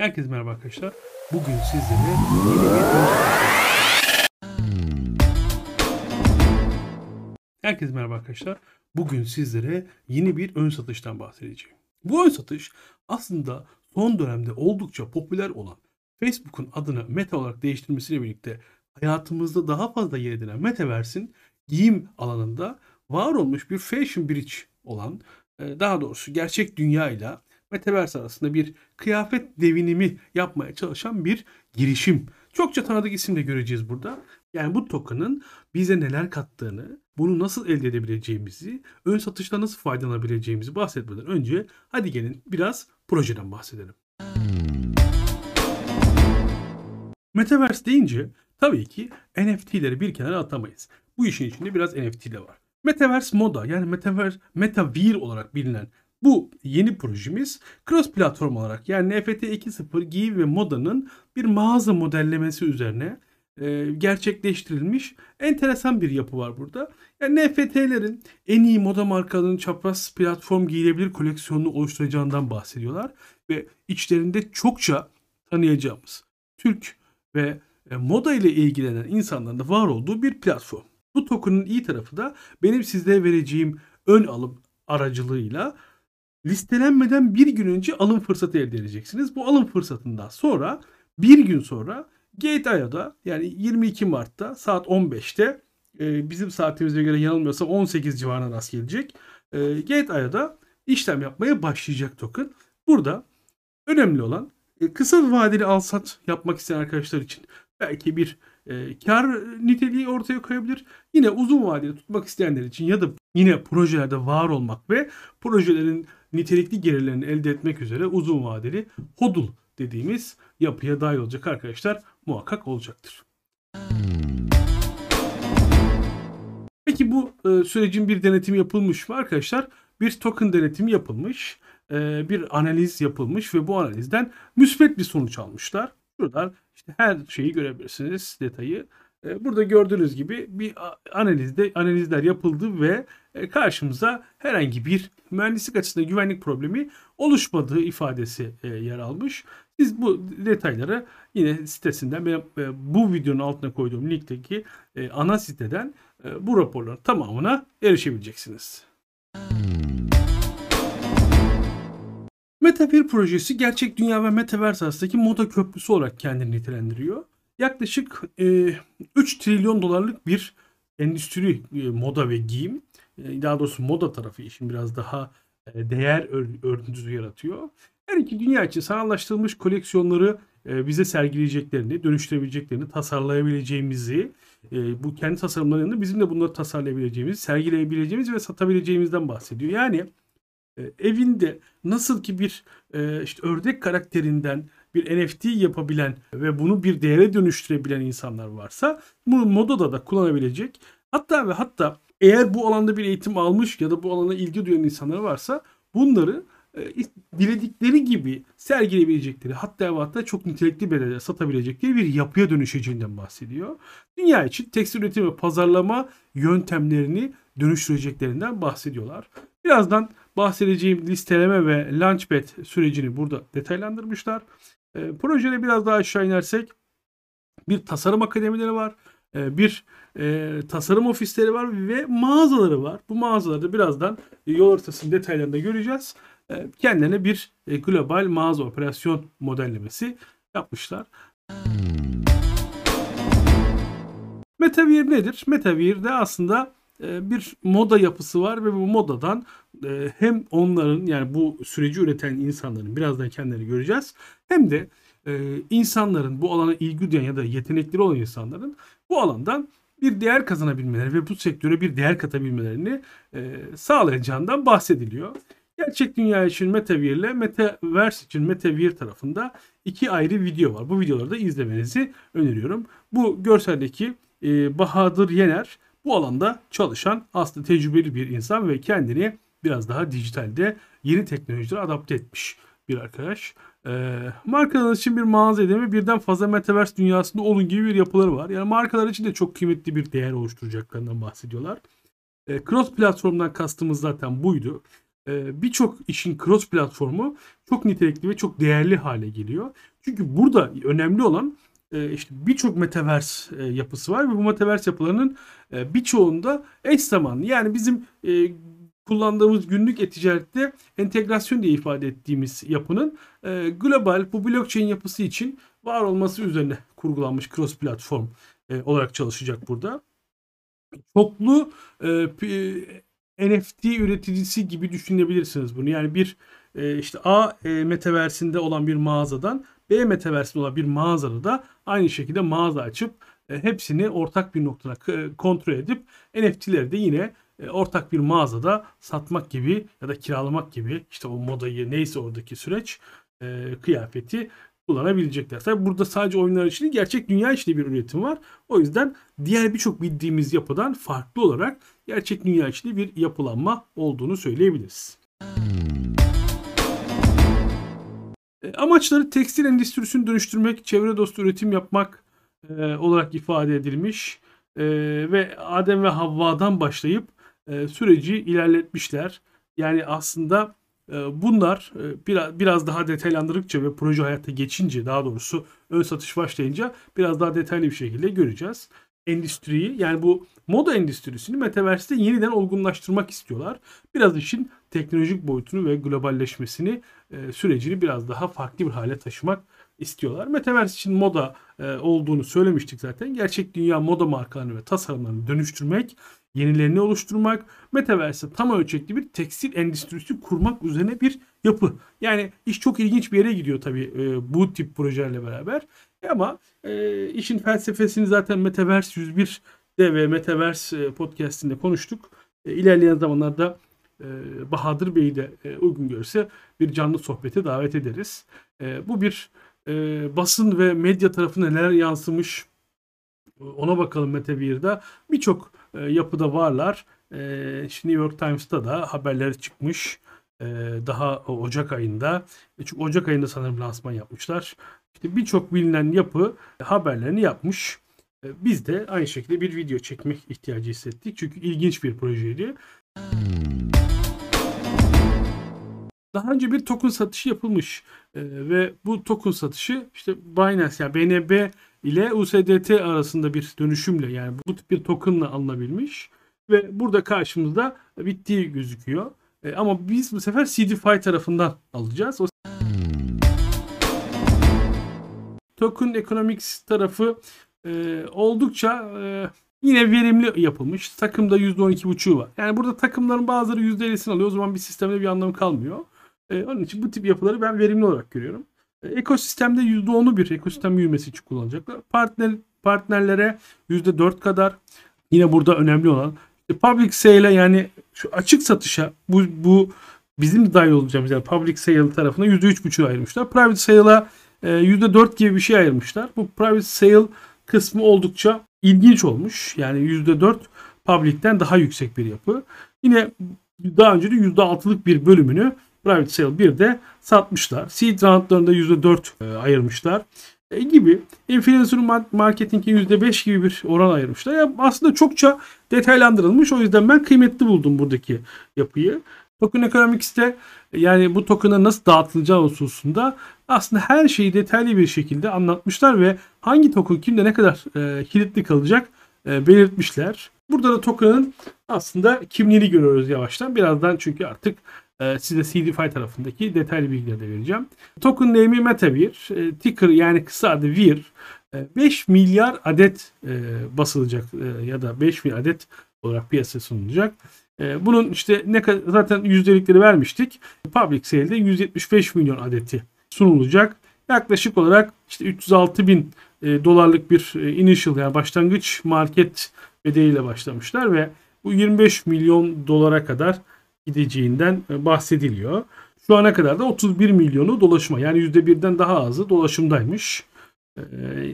Herkese merhaba arkadaşlar. Bugün sizlere yeni bir Herkese merhaba arkadaşlar. Bugün sizlere yeni bir ön satıştan bahsedeceğim. Bu ön satış aslında son dönemde oldukça popüler olan Facebook'un adını Meta olarak değiştirmesiyle birlikte hayatımızda daha fazla yer edinen Metaverse'in giyim alanında var olmuş bir fashion bridge olan e, daha doğrusu gerçek dünyayla Metaverse arasında bir kıyafet devinimi yapmaya çalışan bir girişim. Çokça tanıdık isimle göreceğiz burada. Yani bu token'ın bize neler kattığını, bunu nasıl elde edebileceğimizi, ön satışta nasıl faydalanabileceğimizi bahsetmeden önce hadi gelin biraz projeden bahsedelim. Metaverse deyince tabii ki NFT'leri bir kenara atamayız. Bu işin içinde biraz NFT de var. Metaverse Moda yani Metaverse Metaverse olarak bilinen bu yeni projemiz cross platform olarak yani NFT 2.0 giyim ve modanın bir mağaza modellemesi üzerine e, gerçekleştirilmiş enteresan bir yapı var burada. Yani NFT'lerin en iyi moda markalarının çapraz platform giyilebilir koleksiyonunu oluşturacağından bahsediyorlar ve içlerinde çokça tanıyacağımız Türk ve e, moda ile ilgilenen insanların da var olduğu bir platform. Bu token'ın iyi tarafı da benim sizlere vereceğim ön alım aracılığıyla listelenmeden bir gün önce alım fırsatı elde edeceksiniz. Bu alım fırsatından sonra bir gün sonra Gate.io'da yani 22 Mart'ta saat 15'te e, bizim saatimize göre yanılmıyorsam 18 civarına rast gelecek. E, Gate.io'da işlem yapmaya başlayacak token. Burada önemli olan e, kısa vadeli al sat yapmak isteyen arkadaşlar için belki bir e, kar niteliği ortaya koyabilir. Yine uzun vadeli tutmak isteyenler için ya da yine projelerde var olmak ve projelerin nitelikli gelirlerini elde etmek üzere uzun vadeli hodul dediğimiz yapıya dahil olacak arkadaşlar muhakkak olacaktır. Peki bu e, sürecin bir denetimi yapılmış mı arkadaşlar? Bir token denetimi yapılmış, e, bir analiz yapılmış ve bu analizden müsbet bir sonuç almışlar. Buradan işte her şeyi görebilirsiniz detayı. E, burada gördüğünüz gibi bir analizde analizler yapıldı ve e, karşımıza herhangi bir mühendislik açısından güvenlik problemi oluşmadığı ifadesi e, yer almış. Siz bu detayları yine sitesinden benim bu videonun altına koyduğum linkteki ana siteden bu raporların tamamına erişebileceksiniz. Meta 1 projesi gerçek dünya ve metaverse arasındaki moda köprüsü olarak kendini nitelendiriyor. Yaklaşık e, 3 trilyon dolarlık bir endüstri e, moda ve giyim. E, daha doğrusu moda tarafı işin biraz daha e, değer örüntüsü yaratıyor. Her iki dünya için sanallaştırılmış koleksiyonları e, bize sergileyeceklerini, dönüştürebileceklerini, tasarlayabileceğimizi, e, bu kendi tasarımlarında bizim de bunları tasarlayabileceğimiz, sergileyebileceğimiz ve satabileceğimizden bahsediyor. Yani e, evinde nasıl ki bir e, işte ördek karakterinden bir NFT yapabilen ve bunu bir değere dönüştürebilen insanlar varsa bunu modada da kullanabilecek. Hatta ve hatta eğer bu alanda bir eğitim almış ya da bu alana ilgi duyan insanlar varsa bunları e, diledikleri gibi sergileyebilecekleri hatta ve hatta çok nitelikli bedele satabilecekleri bir yapıya dönüşeceğinden bahsediyor. Dünya için tekstil üretim ve pazarlama yöntemlerini dönüştüreceklerinden bahsediyorlar. Birazdan bahsedeceğim listeleme ve launchpad sürecini burada detaylandırmışlar. E, projede biraz daha aşağı inersek bir tasarım akademileri var. E, bir e, tasarım ofisleri var ve mağazaları var. Bu mağazaları birazdan yol ortasının detaylarında göreceğiz. E, kendilerine bir e, global mağaza operasyon modellemesi yapmışlar. Metaverse nedir? Metaverse de aslında bir moda yapısı var ve bu modadan e, hem onların yani bu süreci üreten insanların birazdan kendileri göreceğiz hem de e, insanların bu alana ilgi duyan ya da yetenekleri olan insanların bu alandan bir değer kazanabilmeleri ve bu sektöre bir değer katabilmelerini sağlayacağından bahsediliyor. Gerçek dünya için Metaverse ile Metaverse için Metaverse tarafında iki ayrı video var. Bu videoları da izlemenizi öneriyorum. Bu görseldeki Bahadır Yener bu alanda çalışan aslında tecrübeli bir insan ve kendini biraz daha dijitalde yeni teknolojilere adapte etmiş bir arkadaş. E, markalar için bir mağaza edemi birden fazla metaverse dünyasında olun gibi bir yapıları var. Yani markalar için de çok kıymetli bir değer oluşturacaklarından bahsediyorlar. E, cross platformdan kastımız zaten buydu. e, birçok işin cross platformu çok nitelikli ve çok değerli hale geliyor. Çünkü burada önemli olan işte birçok metaverse e, yapısı var ve bu metaverse yapılarının e, birçoğunda eş zamanlı. Yani bizim e, kullandığımız günlük e-ticarette entegrasyon diye ifade ettiğimiz yapının e, global bu blockchain yapısı için var olması üzerine kurgulanmış cross platform e, olarak çalışacak burada. Çoklu e, NFT üreticisi gibi düşünebilirsiniz bunu. Yani bir e, işte A e, metaversində olan bir mağazadan B metaversində olan bir mağazada da aynı şekilde mağaza açıp e, hepsini ortak bir noktada kontrol edip NFT'leri de yine e, ortak bir mağazada satmak gibi ya da kiralamak gibi işte o modayı neyse oradaki süreç e, kıyafeti kullanabilecekler. Tabi burada sadece oyunlar için gerçek dünya içinde bir üretim var. O yüzden diğer birçok bildiğimiz yapıdan farklı olarak gerçek dünya içinde bir yapılanma olduğunu söyleyebiliriz. E, amaçları tekstil endüstrisini dönüştürmek, çevre dostu üretim yapmak e, olarak ifade edilmiş e, ve Adem ve Havva'dan başlayıp e, süreci ilerletmişler. Yani aslında e, bunlar e, biraz, biraz daha detaylandırdıkça ve proje hayata geçince daha doğrusu ön satış başlayınca biraz daha detaylı bir şekilde göreceğiz. Endüstriyi yani bu moda endüstrisini Metaverse'de yeniden olgunlaştırmak istiyorlar. Biraz işin teknolojik boyutunu ve globalleşmesini e, sürecini biraz daha farklı bir hale taşımak istiyorlar. Metaverse için moda e, olduğunu söylemiştik zaten. Gerçek dünya moda markalarını ve tasarımlarını dönüştürmek, yenilerini oluşturmak, Metaverse'e tam ölçekli bir tekstil endüstrisi kurmak üzerine bir yapı. Yani iş çok ilginç bir yere gidiyor tabii e, bu tip projelerle beraber. Ama e, işin felsefesini zaten Metaverse 101'de ve Metaverse e, podcastinde konuştuk. E, ilerleyen zamanlarda e, Bahadır Bey'i de e, uygun görse bir canlı sohbete davet ederiz. E, bu bir e, basın ve medya tarafına neler yansımış ona bakalım Mete 1'de. Birçok e, yapıda varlar. E, New York Times'ta da haberleri çıkmış. E, daha Ocak ayında. E, çünkü Ocak ayında sanırım lansman yapmışlar. İşte birçok bilinen yapı haberlerini yapmış. E, biz de aynı şekilde bir video çekmek ihtiyacı hissettik. Çünkü ilginç bir projeydi. Daha önce bir token satışı yapılmış e, ve bu token satışı işte Binance yani BNB ile USDT arasında bir dönüşümle yani bu tip bir tokenla alınabilmiş ve burada karşımızda bittiği gözüküyor. E, ama biz bu sefer CDFI tarafından alacağız. O Token Economics tarafı e, oldukça e, yine verimli yapılmış. Takımda %12.5'u var. Yani burada takımların bazıları %50'sini alıyor. O zaman bir sistemde bir anlamı kalmıyor. E, onun için bu tip yapıları ben verimli olarak görüyorum. E, ekosistemde %10'u bir ekosistem büyümesi için kullanacaklar. Partner partnerlere %4 kadar. Yine burada önemli olan public sale yani şu açık satışa bu bu bizim dahil olacağımız yani public sale tarafına %3,5 ayırmışlar. Private sale'a %4 gibi bir şey ayırmışlar. Bu private sale kısmı oldukça ilginç olmuş. Yani %4 public'ten daha yüksek bir yapı. Yine daha önce de %6'lık bir bölümünü Private Sale 1'de satmışlar. Seed roundlarında %4 e, ayırmışlar e, gibi. Influencer marketing'e %5 gibi bir oran ayırmışlar. Yani aslında çokça detaylandırılmış. O yüzden ben kıymetli buldum buradaki yapıyı. Token Economics'te yani bu token'a nasıl dağıtılacağı hususunda aslında her şeyi detaylı bir şekilde anlatmışlar ve hangi token kimde ne kadar e, kilitli kalacak e, belirtmişler. Burada da token'ın aslında kimliğini görüyoruz yavaştan. Birazdan çünkü artık e, size CDFI tarafındaki detaylı bilgileri de vereceğim. Token name'i Metavir. E, ticker yani kısa adı VIR. E, 5 milyar adet e, basılacak e, ya da 5 milyar adet olarak piyasaya sunulacak. E, bunun işte ne kadar zaten yüzdelikleri vermiştik. Public sale'de 175 milyon adeti sunulacak. Yaklaşık olarak işte 306 bin e, dolarlık bir e, initial yani başlangıç market bedeliyle başlamışlar ve bu 25 milyon dolara kadar gideceğinden e, bahsediliyor. Şu ana kadar da 31 milyonu dolaşıma yani %1'den daha azı dolaşımdaymış.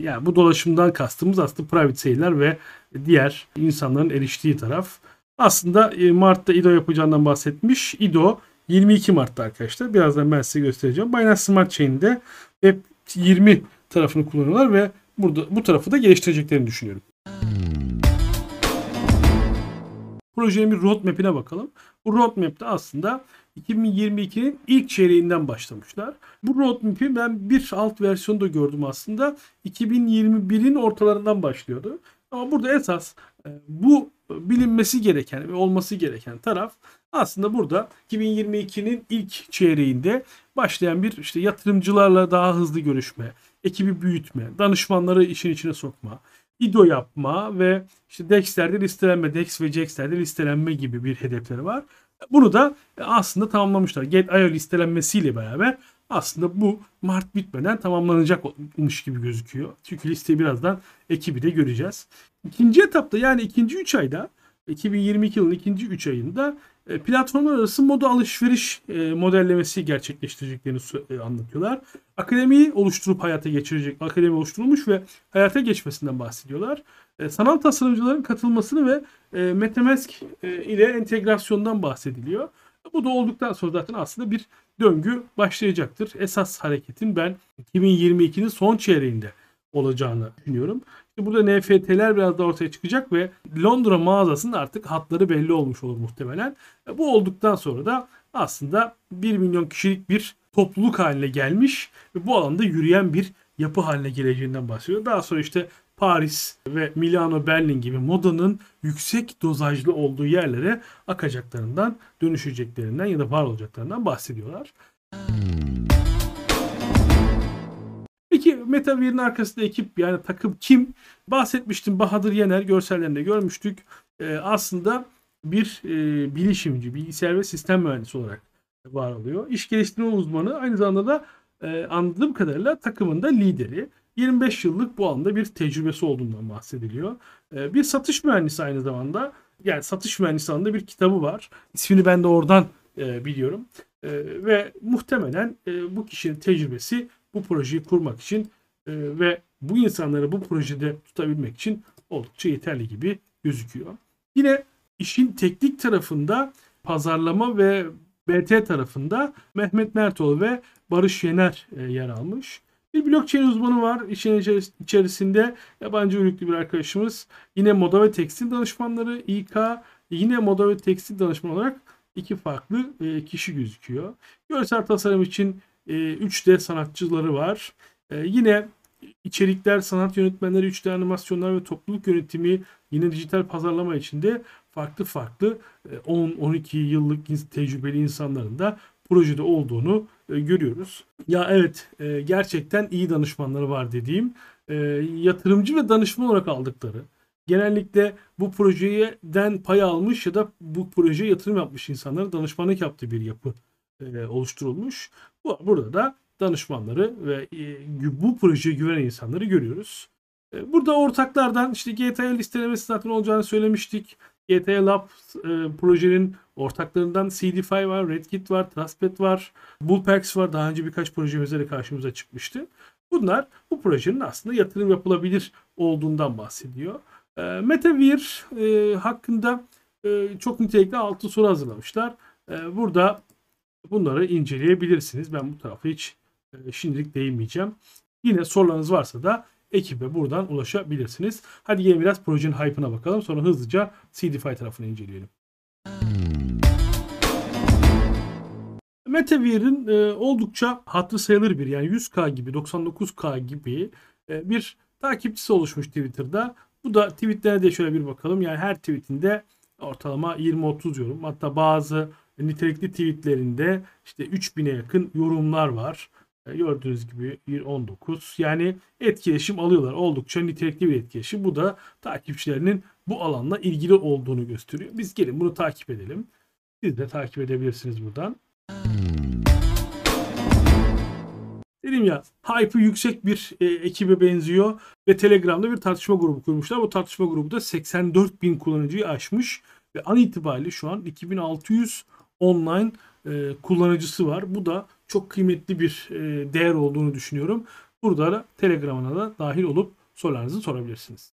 Yani bu dolaşımdan kastımız aslında private sale'ler ve diğer insanların eriştiği taraf. Aslında Mart'ta IDO yapacağından bahsetmiş. IDO 22 Mart'ta arkadaşlar. Birazdan ben size göstereceğim. Binance Smart Chain'de Web 20 tarafını kullanıyorlar ve burada bu tarafı da geliştireceklerini düşünüyorum. projenin bir roadmap'ine bakalım. Bu roadmap'te aslında 2022'nin ilk çeyreğinden başlamışlar. Bu roadmap'i ben bir alt versiyonda gördüm aslında. 2021'in ortalarından başlıyordu. Ama burada esas e, bu bilinmesi gereken ve olması gereken taraf aslında burada 2022'nin ilk çeyreğinde başlayan bir işte yatırımcılarla daha hızlı görüşme, ekibi büyütme, danışmanları işin içine sokma, IDO yapma ve işte DEX'lerde listelenme, DEX ve JAX'lerde listelenme gibi bir hedefleri var. Bunu da aslında tamamlamışlar. Get.io listelenmesiyle beraber aslında bu Mart bitmeden tamamlanacakmış gibi gözüküyor. Çünkü listeyi birazdan ekibi de göreceğiz. İkinci etapta yani ikinci 3 ayda 2022 yılının ikinci 3 ayında e, platformlar arası moda alışveriş e, modellemesi gerçekleştireceklerini e, anlatıyorlar. Akademiyi oluşturup hayata geçirecek, akademi oluşturulmuş ve hayata geçmesinden bahsediyorlar. Sanal tasarımcıların katılmasını ve Metamask ile entegrasyondan bahsediliyor. Bu da olduktan sonra zaten aslında bir döngü başlayacaktır. Esas hareketin ben 2022'nin son çeyreğinde olacağını düşünüyorum. İşte burada NFT'ler biraz da ortaya çıkacak ve Londra mağazasının artık hatları belli olmuş olur muhtemelen. Bu olduktan sonra da aslında 1 milyon kişilik bir topluluk haline gelmiş ve bu alanda yürüyen bir yapı haline geleceğinden bahsediyor. Daha sonra işte Paris ve Milano, Berlin gibi modanın yüksek dozajlı olduğu yerlere akacaklarından, dönüşeceklerinden ya da var olacaklarından bahsediyorlar. Peki Metaver'in arkasında ekip yani takım kim? Bahsetmiştim Bahadır Yener görsellerinde görmüştük. Ee, aslında bir e, bilişimci, bilgisayar ve sistem mühendisi olarak var oluyor. İş geliştirme uzmanı aynı zamanda da e, anladığım kadarıyla takımın da lideri. 25 yıllık bu alanda bir tecrübesi olduğundan bahsediliyor. E, bir satış mühendisi aynı zamanda. Yani satış mühendisi alanında bir kitabı var. İsmini ben de oradan e, biliyorum. E, ve muhtemelen e, bu kişinin tecrübesi bu projeyi kurmak için e, ve bu insanları bu projede tutabilmek için oldukça yeterli gibi gözüküyor. Yine işin teknik tarafında pazarlama ve BT tarafında Mehmet Mertoğlu ve Barış Yener e, yer almış. Bir blockchain uzmanı var işin içerisinde yabancı uyruklu bir arkadaşımız. Yine moda ve tekstil danışmanları İK yine moda ve tekstil danışman olarak iki farklı e, kişi gözüküyor. Görsel tasarım için 3D sanatçıları var. Yine içerikler, sanat yönetmenleri, 3D animasyonlar ve topluluk yönetimi yine dijital pazarlama içinde farklı farklı 10-12 yıllık tecrübeli insanların da projede olduğunu görüyoruz. Ya evet gerçekten iyi danışmanları var dediğim yatırımcı ve danışman olarak aldıkları genellikle bu projeden pay almış ya da bu projeye yatırım yapmış insanların danışmanlık yaptığı bir yapı e, oluşturulmuş. Bu, burada da danışmanları ve e, bu projeye güvenen insanları görüyoruz. E, burada ortaklardan işte GTA listelemesi zaten olacağını söylemiştik. GTA Lab e, projenin ortaklarından CD5 var, Redkit var, Trustpad var, Bullpacks var. Daha önce birkaç projemizde de karşımıza çıkmıştı. Bunlar bu projenin aslında yatırım yapılabilir olduğundan bahsediyor. E, Metavir e, hakkında e, çok nitelikli altı soru hazırlamışlar. E, burada Bunları inceleyebilirsiniz. Ben bu tarafa hiç e, şimdilik değinmeyeceğim. Yine sorularınız varsa da ekibe buradan ulaşabilirsiniz. Hadi gelin biraz projenin hype'ına bakalım. Sonra hızlıca CDFI tarafını inceleyelim. Metaver'in e, oldukça hatırı sayılır bir yani 100K gibi 99K gibi e, bir takipçisi oluşmuş Twitter'da. Bu da tweetlere de şöyle bir bakalım. Yani her tweetinde ortalama 20-30 yorum. Hatta bazı nitelikli tweetlerinde işte 3000'e yakın yorumlar var. E, gördüğünüz gibi 19. Yani etkileşim alıyorlar. Oldukça nitelikli bir etkileşim. Bu da takipçilerinin bu alanla ilgili olduğunu gösteriyor. Biz gelin bunu takip edelim. Siz de takip edebilirsiniz buradan. Dedim ya hype'ı yüksek bir e, ekibe benziyor ve Telegram'da bir tartışma grubu kurmuşlar. Bu tartışma grubu da 84 bin kullanıcıyı aşmış ve an itibariyle şu an 2600 online e, kullanıcısı var. Bu da çok kıymetli bir e, değer olduğunu düşünüyorum. Burada da Telegram'ına da dahil olup sorularınızı sorabilirsiniz.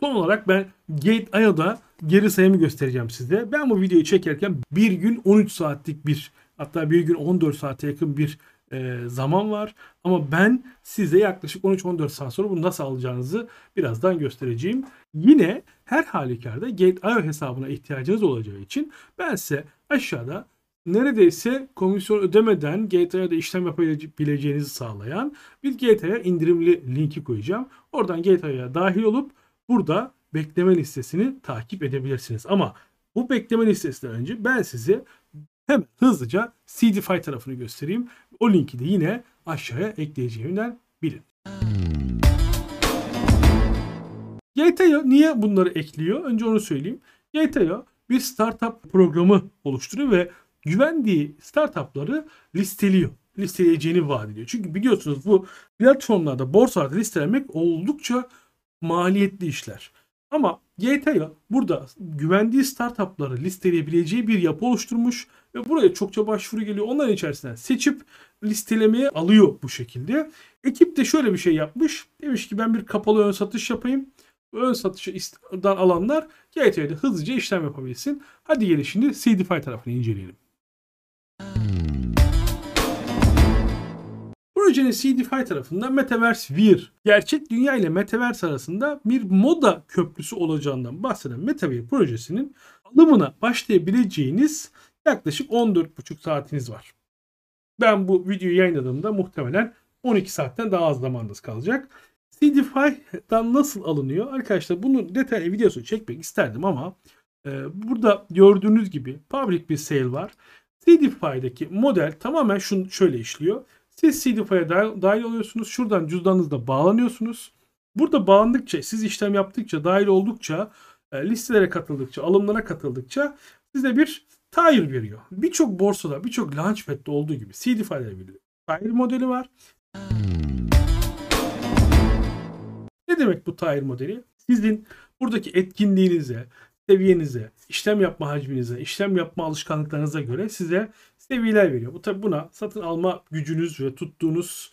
Son olarak ben Gate.io'da geri sayımı göstereceğim size. Ben bu videoyu çekerken bir gün 13 saatlik bir hatta bir gün 14 saate yakın bir e, zaman var. Ama ben size yaklaşık 13-14 saat sonra bunu nasıl alacağınızı birazdan göstereceğim. Yine her halükarda Gate.io hesabına ihtiyacınız olacağı için ben size aşağıda neredeyse komisyon ödemeden GTA'da işlem yapabileceğinizi sağlayan bir GTA indirimli linki koyacağım. Oradan GTA'ya dahil olup burada bekleme listesini takip edebilirsiniz. Ama bu bekleme listesinden önce ben size hemen hızlıca CDFI tarafını göstereyim. O linki de yine aşağıya ekleyeceğimden bilin. GTA'ya niye bunları ekliyor? Önce onu söyleyeyim. GTA'ya bir startup programı oluşturuyor ve güvendiği startupları listeliyor. Listeleyeceğini vaat ediyor. Çünkü biliyorsunuz bu platformlarda borsalarda listelemek oldukça maliyetli işler. Ama GTA burada güvendiği startupları listeleyebileceği bir yapı oluşturmuş ve buraya çokça başvuru geliyor. Onların içerisinden seçip listelemeye alıyor bu şekilde. Ekip de şöyle bir şey yapmış. Demiş ki ben bir kapalı ön satış yapayım. Ön satışdan alanlar GTA'da hızlıca işlem yapabilsin. Hadi gelin şimdi CDFI tarafını inceleyelim. Projenin CDFI tarafında Metaverse Wear, gerçek dünya ile Metaverse arasında bir moda köprüsü olacağından bahseden Metaverse projesinin alımına başlayabileceğiniz yaklaşık 14,5 saatiniz var. Ben bu videoyu yayınladığımda muhtemelen 12 saatten daha az zamanınız kalacak. CDFI'dan nasıl alınıyor? Arkadaşlar bunu detaylı videosu çekmek isterdim ama e, burada gördüğünüz gibi public bir sale var. CDFI'deki model tamamen şun, şöyle işliyor. Siz CDFI'ye dahil, dahil oluyorsunuz. Şuradan cüzdanınızla bağlanıyorsunuz. Burada bağlandıkça, siz işlem yaptıkça, dahil oldukça, e, listelere katıldıkça, alımlara katıldıkça size bir tire veriyor. Birçok borsada, birçok launchpad'de olduğu gibi CDFI'de bir tire modeli var. Ne demek bu tire modeli? Sizin buradaki etkinliğinize, seviyenize, işlem yapma hacminize, işlem yapma alışkanlıklarınıza göre size seviyeler veriyor. Bu tabi buna satın alma gücünüz ve tuttuğunuz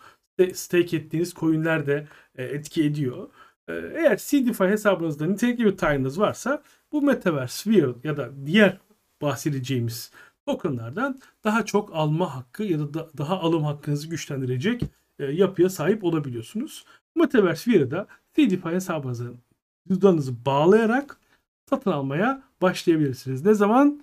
stake ettiğiniz coinler de e, etki ediyor. E, eğer CDFI hesabınızda nitelikli bir tire'ınız varsa bu Metaverse Sphere ya da diğer bahsedeceğimiz tokenlardan daha çok alma hakkı ya da daha alım hakkınızı güçlendirecek e, yapıya sahip olabiliyorsunuz. Metaverse Sphere'da CDFI hesabınıza cüzdanınızı bağlayarak satın almaya başlayabilirsiniz. Ne zaman?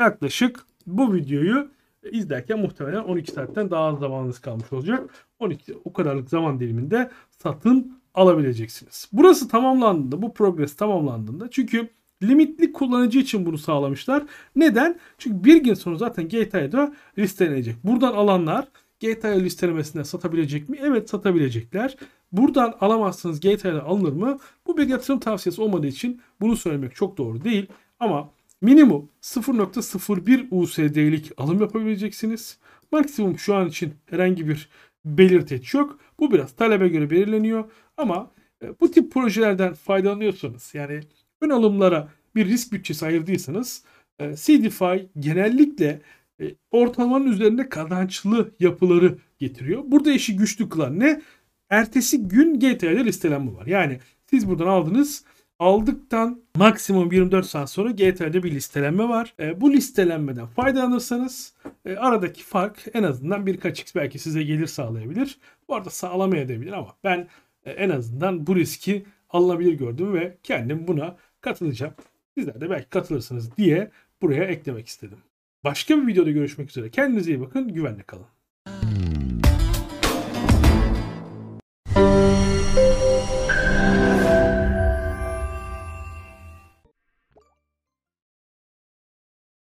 Yaklaşık bu videoyu izlerken muhtemelen 12 saatten daha az zamanınız kalmış olacak. 12 o kadarlık zaman diliminde satın alabileceksiniz. Burası tamamlandığında, bu progres tamamlandığında çünkü limitli kullanıcı için bunu sağlamışlar. Neden? Çünkü bir gün sonra zaten GTA'da listelenecek. Buradan alanlar GTA listelemesinde satabilecek mi? Evet satabilecekler. Buradan alamazsınız GTA'da alınır mı? Bu bir yatırım tavsiyesi olmadığı için bunu söylemek çok doğru değil. Ama minimum 0.01 USD'lik alım yapabileceksiniz. Maksimum şu an için herhangi bir belirteç yok. Bu biraz talebe göre belirleniyor. Ama e, bu tip projelerden faydalanıyorsanız yani ön alımlara bir risk bütçesi ayırdıysanız e, CDFI genellikle e, ortalamanın üzerinde kazançlı yapıları getiriyor. Burada işi güçlü kılan ne? Ertesi gün GTA'da listelenme var. Yani siz buradan aldınız. Aldıktan maksimum 24 saat sonra GTA'da bir listelenme var. E, bu listelenmeden faydalanırsanız e, aradaki fark en azından birkaç x belki size gelir sağlayabilir. Bu arada sağlamayabilir ama ben e, en azından bu riski alınabilir gördüm ve kendim buna katılacağım. Sizler de belki katılırsınız diye buraya eklemek istedim. Başka bir videoda görüşmek üzere. Kendinize iyi bakın. Güvenle kalın.